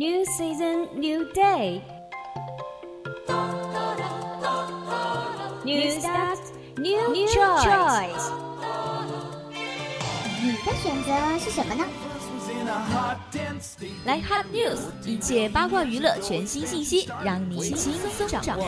New season, new day. New start, new choice. 你的选择是什么呢？来 Hot News，一切八卦娱乐全新信息，让你轻松掌握。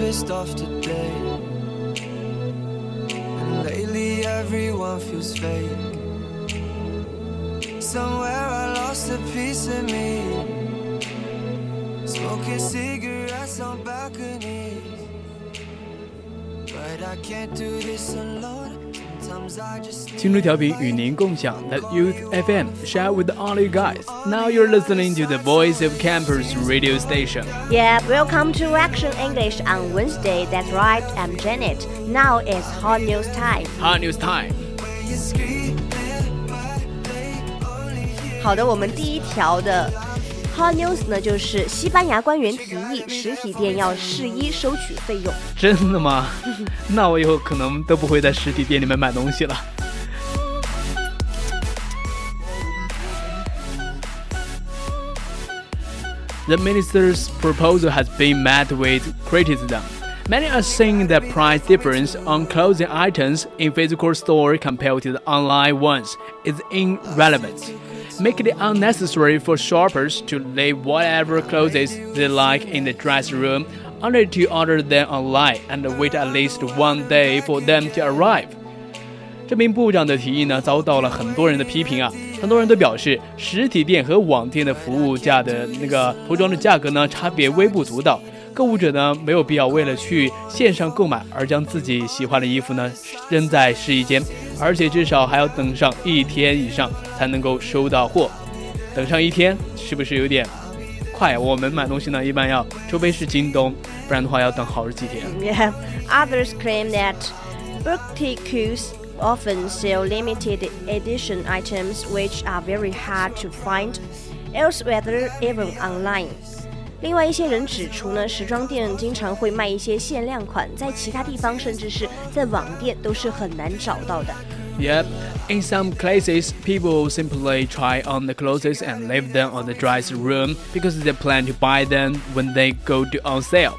Pissed off today. And lately everyone feels fake. Somewhere I lost a piece of me. Smoking cigarettes on balconies. But I can't do this alone. 青春调频与您共享的 Youth FM share with all you guys. Now you're listening to the voice of campus radio station. Yeah, welcome to Action English on Wednesday. That's right, I'm Janet. Now it's hot news time. Hot news time. 好的，我们第一条的 Hot News 呢，就是西班牙官员提议实体店要试一收取费用。真的吗？那我以后可能都不会在实体店里面买东西了。The minister's proposal has been met with criticism. Many are saying that price difference on clothing items in physical store compared to the online ones is irrelevant Make it unnecessary for shoppers to leave whatever clothes they like in the dress room only to order them online and wait at least one day for them to arrive. 这名部长的提议呢，遭到了很多人的批评啊。很多人都表示，实体店和网店的服务价的那个服装的价格呢，差别微不足道。购物者呢，没有必要为了去线上购买而将自己喜欢的衣服呢扔在试衣间，而且至少还要等上一天以上才能够收到货。等上一天是不是有点快？我们买东西呢，一般要，除非是京东，不然的话要等好几天。Yeah, others claim that boutiques often sell limited edition items which are very hard to find elsewhere, even online. 另外一些人指出呢，时装店经常会卖一些限量款，在其他地方甚至是在网店都是很难找到的。Yep, in some cases, people simply try on the clothes and leave them on the dressing room because they plan to buy them when they go to on sale.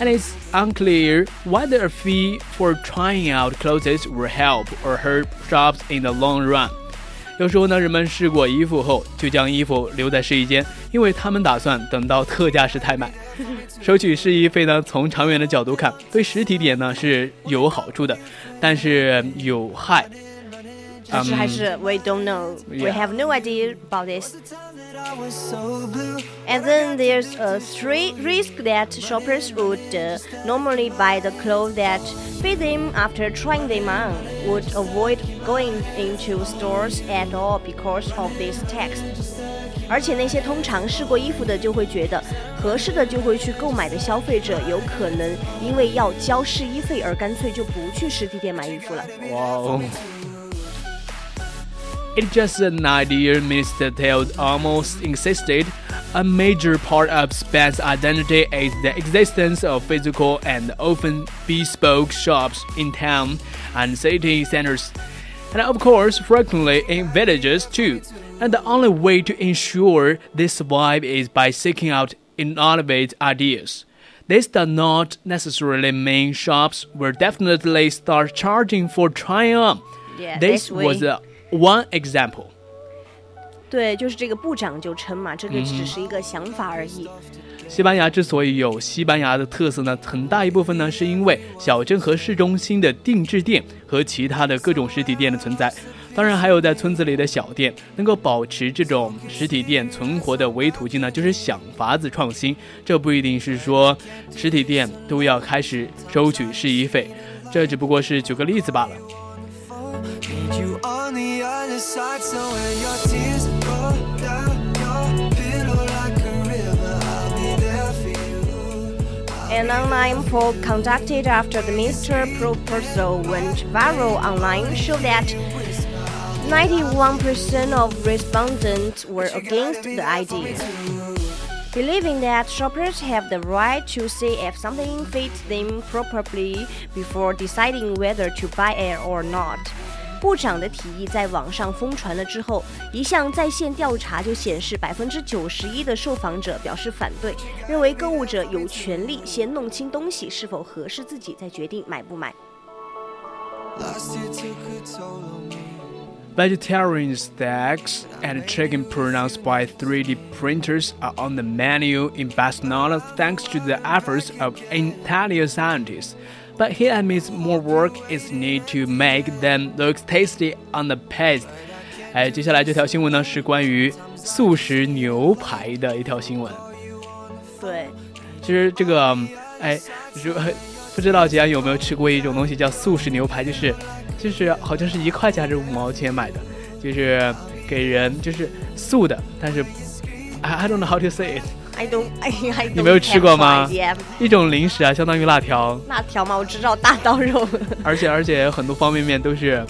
And it's unclear whether a fee for trying out clothes will help or hurt shops in the long run. 有时候呢，人们试过衣服后，就将衣服留在试衣间，因为他们打算等到特价时才买。收取试衣费呢，从长远的角度看，对实体店呢是有好处的，但是有害。但是还是 we don't know, we have no idea about this. And then there's a three risk that shoppers would uh, normally buy the clothes that fit them after trying them on, would avoid going into stores at all because of this tax. 而且那些通常试过衣服的就会觉得合适的就会去购买的消费者，有可能因为要交试衣费而干脆就不去实体店买衣服了。哇哦 ！It's just an idea Mr. Taylor almost insisted. A major part of Spain's identity is the existence of physical and often bespoke shops in town and city centers, and of course, frequently in villages too. And the only way to ensure this survive is by seeking out innovative ideas. This does not necessarily mean shops will definitely start charging for trying on. Yeah, this was a One example，对，就是这个部长就称嘛，这个只是一个想法而已。西班牙之所以有西班牙的特色呢，很大一部分呢是因为小镇和市中心的定制店和其他的各种实体店的存在。当然，还有在村子里的小店，能够保持这种实体店存活的唯一途径呢，就是想法子创新。这不一定是说实体店都要开始收取试衣费，这只不过是举个例子罢了。Other side, your tears roll down your pillow like a river, I'll be there for you. An online poll conducted after the Mr. proposal went viral online showed that 91% of respondents were against the idea, believing that shoppers have the right to see if something fits them properly before deciding whether to buy it or not. 部长的提议在网上疯传了之后，一项在线调查就显示，百分之九十一的受访者表示反对，认为购物者有权利先弄清东西是否合适自己，再决定买不买。 Last year took a toll on me. Vegetarian steaks and chicken pronounced by 3D printers are on the menu in Barcelona thanks to the efforts of Italian scientists. but he admits more work is needed to make them look tasty on the paste。哎，接下来这条新闻呢是关于素食牛排的一条新闻。对，其实这个哎，如不知道吉安有没有吃过一种东西叫素食牛排，就是就是好像是一块钱还是五毛钱买的，就是给人就是素的，但是 I I don't know how to say it。I don't, I, I don't 你没有吃过吗一种零食啊，相当于辣条，辣条嘛？我知道大刀肉。而且而且很多方便面都是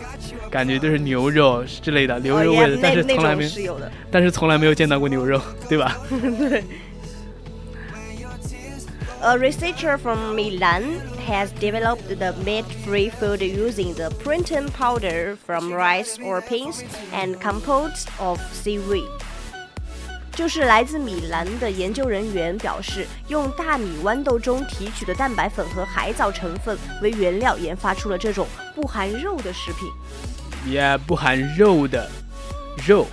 感觉都是牛肉之类的牛肉味的，但是从来没是有的。但是从来没有见到过牛肉，对吧？A researcher from Milan has developed the meat-free food using the protein powder from rice or beans and compost of seaweed. 就是来自米兰的研究人员表示，用大米豌豆中提取的蛋白粉和海藻成分为原料，研发出了这种不含肉的食品。也不含肉的肉。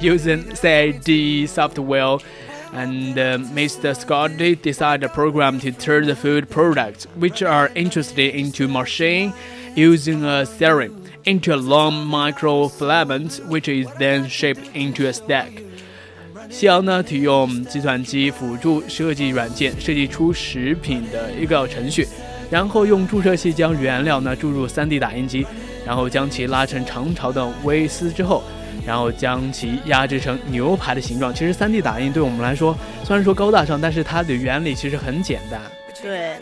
Using CAD software and uh, Mr. Scotty designed a program to turn the food products which are interested into machine using a serum into a long microfilament which is then shaped into a stack. 西洋呢，体用计算机辅助设计软件设计出食品的一个程序，然后用注射器将原料呢注入 3D 打印机，然后将其拉成长条的微丝之后，然后将其压制成牛排的形状。其实 3D 打印对我们来说虽然说高大上，但是它的原理其实很简单。对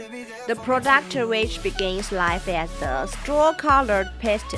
，The product which begins life as the straw-colored paste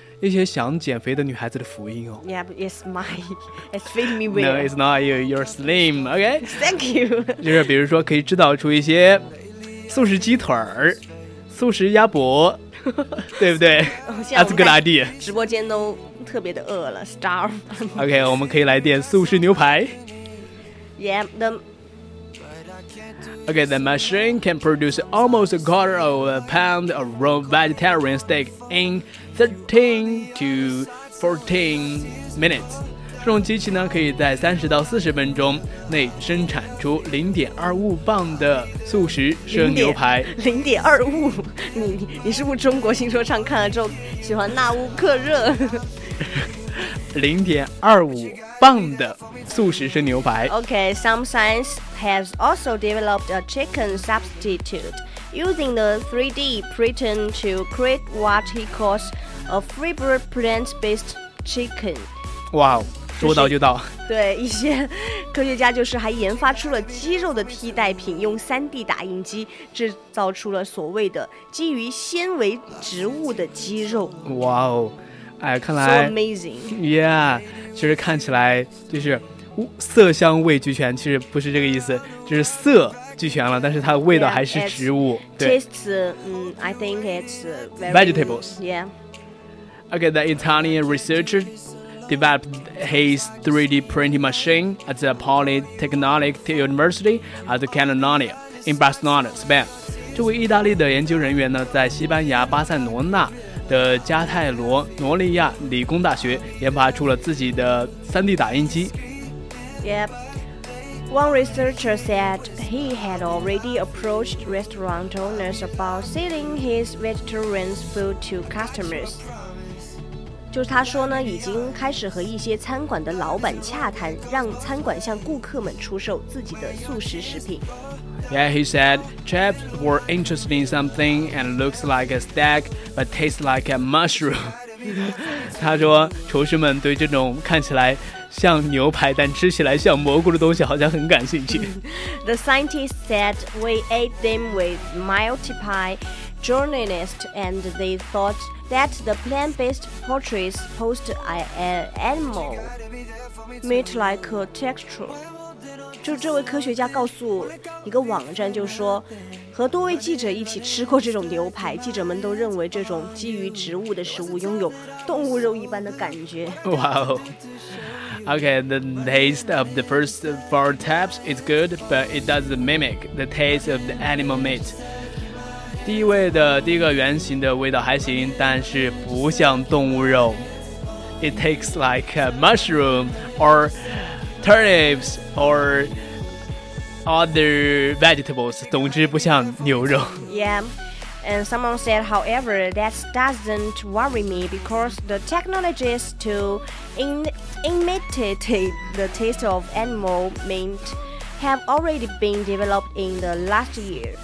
一些想减肥的女孩子的福音哦。Yeah, but it's my, it's feeding me well. No, it's not you. You're slim. OK，Thank you. 就是比如说可以制造出一些素食鸡腿儿、素食鸭脖，对不对？That's a good idea. 直播间都特别的饿了，starve。OK，我们可以来点素食牛排。yeah, the Okay, the machine can produce almost a quarter of a pound of raw vegetarian steak in 13 to 14 minutes. 这种机器呢，可以在三十到四十分钟内生产出零点二五磅的素食生牛排。零点二五，你你你是不是中国新说唱看了之后喜欢纳乌克热零点二五磅的素食生牛排。 ？Okay, some science has also developed a chicken substitute using the 3D printing to create what he calls a fiber plant-based chicken. 哇哦，说到就到。对，一些科学家就是还研发出了鸡肉的替代品，用 3D 打印机制造出了所谓的基于纤维植物的鸡肉哇哦，哎，看，so 来 amazing。 ，Yeah， 其实看起来就是色香味俱全，其实不是这个意思，就是色 俱全了，但是它的味道 Yeah, 还是 it's 植物。对 Tastes, um, I think it's uh, very Vegetables. Yeah. Okay, the Italian researcher developed his 3D printing machine at the Polytechnic University at Catalonia in Barcelona, Spain. 这位意大利的研究人员呢，在西班牙巴塞罗那 的加泰罗罗利亚理工大学研发出了自己的 3D 打印机。 Yep. One researcher said he had already approached restaurant owners about selling his vegetarian food to customers. 就是他说呢，已经开始和一些餐馆的老板洽谈，让餐馆向顾客们出售自己的素食食品。 Yeah, he said chefs were interested in something and looks like a steak but tastes like a mushroom. 他说，厨师们对这种看起来像牛排但吃起来像蘑菇的东西好像很感兴趣。 The scientists said we ate them with multiple journalists and they thought that the plant-based portraits posed an animal meat-like texture. 就这位科学家告诉 一个网站，就说和多位记者一起吃过这种牛排，记者们都认为这种基于植物的食物拥有动物肉一般的感觉。 Wow. Okay, the taste of the first four taps is good, but it doesn't mimic the taste of the animal meat. 第一位的第一个圆形的味道还行，但是不像动物肉。It tastes like a mushroom or turnips or other vegetables. 总之不像牛肉。 Yeah. And someone said, however, that doesn't worry me because the technologies to in- imitate the taste of animal meat have already been developed in the last year.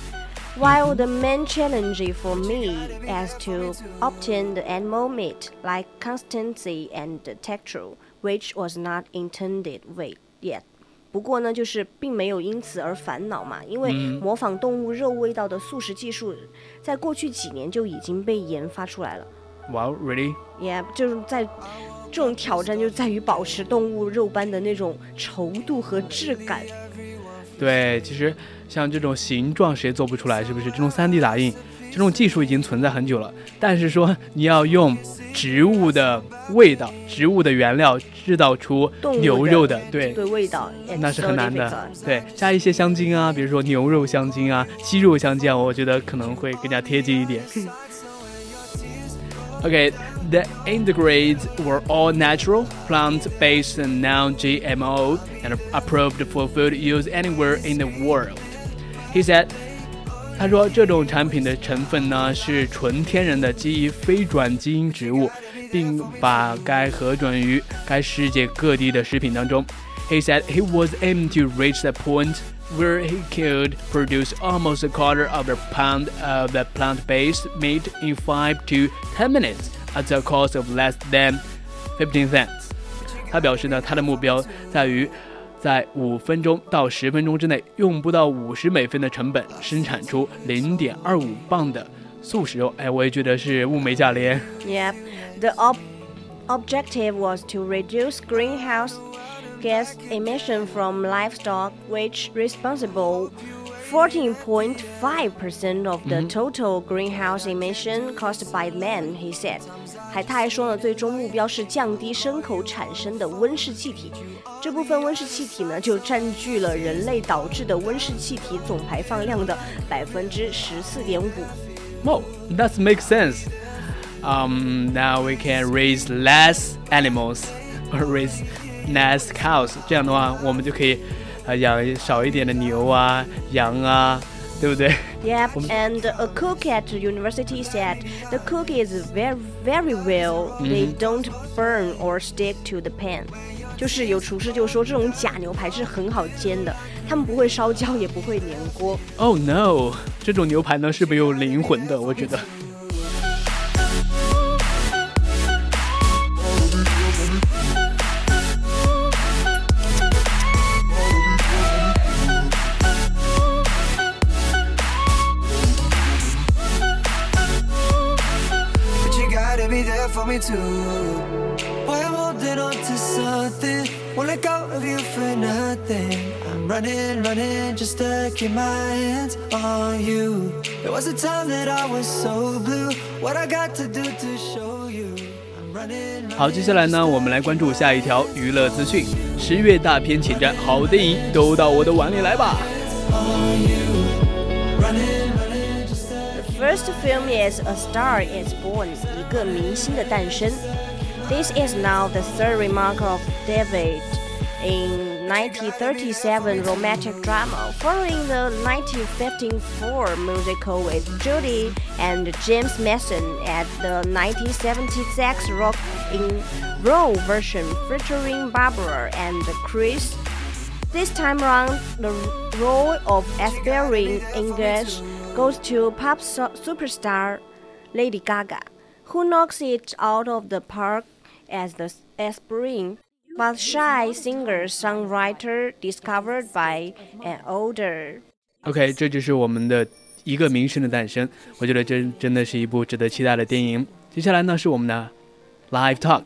While the main challenge for me is to obtain the animal meat like consistency and texture, which was not intended with yet. 不过呢，就是并没有因此而烦恼嘛，因为模仿动物肉味道的素食技术，在过去几年就已经被研发出来了。Wow, really? Yeah，就是在这种挑战就在于保持动物肉般的那种稠度和质感。对，其实像这种形状谁做不出来，是不是？这种 3D 打印，这种技术已经存在很久了。但是说你要用植物的味道、植物的原料制造出动物的牛肉的，对，对味道，那是 it's so 很难 difficult 的。对，加一些香精啊，比如说牛肉香精啊、鸡肉香精啊，我觉得可能会更加贴近一点。Okay, the ingredients were all natural, plant-based and non-GMO, and approved for food use anywhere in the world. He said. 他说，这种产品的成分呢是纯天然的基于非转基因植物，并把该核准于该世界各地的食品当中。He said he was aiming to reach the point where he could produce almost a quarter of a pound of the plant-based meat in five to ten minutes at the cost of less than fifteen cents. 他表示呢，他的目标在于 在五分钟到十分钟之内，用不到五十美分的成本生产出零点二五磅的素食肉。哎，我也觉得是物美价廉。 Yeah, the ob- objective was to reduce greenhouse gas emission from livestock, which responsible 14.5% of the total greenhouse emission caused by man, he said. 还他还说呢，最终目标是降低牲口产生的温室气体。这部分温室气体呢，就占据了人类导致的温室气体总排放量的百分之十四点五。Oh, that makes sense. Um, now we can raise less animals or raise less cows. 这样的话，我们就可以呃养少一点的牛啊、羊啊，对不对？ Yep, and a cook at the university said the cook is very very well. They don't burn or stick to the pan. 就是有厨师就说这种假牛排是很好煎的，他们不会烧焦，也不会粘锅。 Oh no，这种牛排呢是没有灵魂的，我觉得。 You too. Why I'm holding on to something Won't let go of you for nothing. I'm running, running just to keep my hands on you. There was a time that I was so blue. What I got to do to show you? I'm running. 好，接下来呢，我们来关注下一条娱乐资讯。十月大片请战，好电影都到我的碗里来吧。first film is A Star Is born this is now the third remark of David in 1937 romantic drama, following the 1954 musical with Judy and James Mason at the 1976 rock in roll version featuring Barbra and Kris. This time around, the role of aspiring English goes to pop su- superstar Lady Gaga, who knocks it out of the park as the aspiring but shy singer-songwriter discovered by an older. OK，这就是我们的一个明星的诞生。我觉得这真的是一部值得期待的电影。接下来呢是我们的 Live Talk。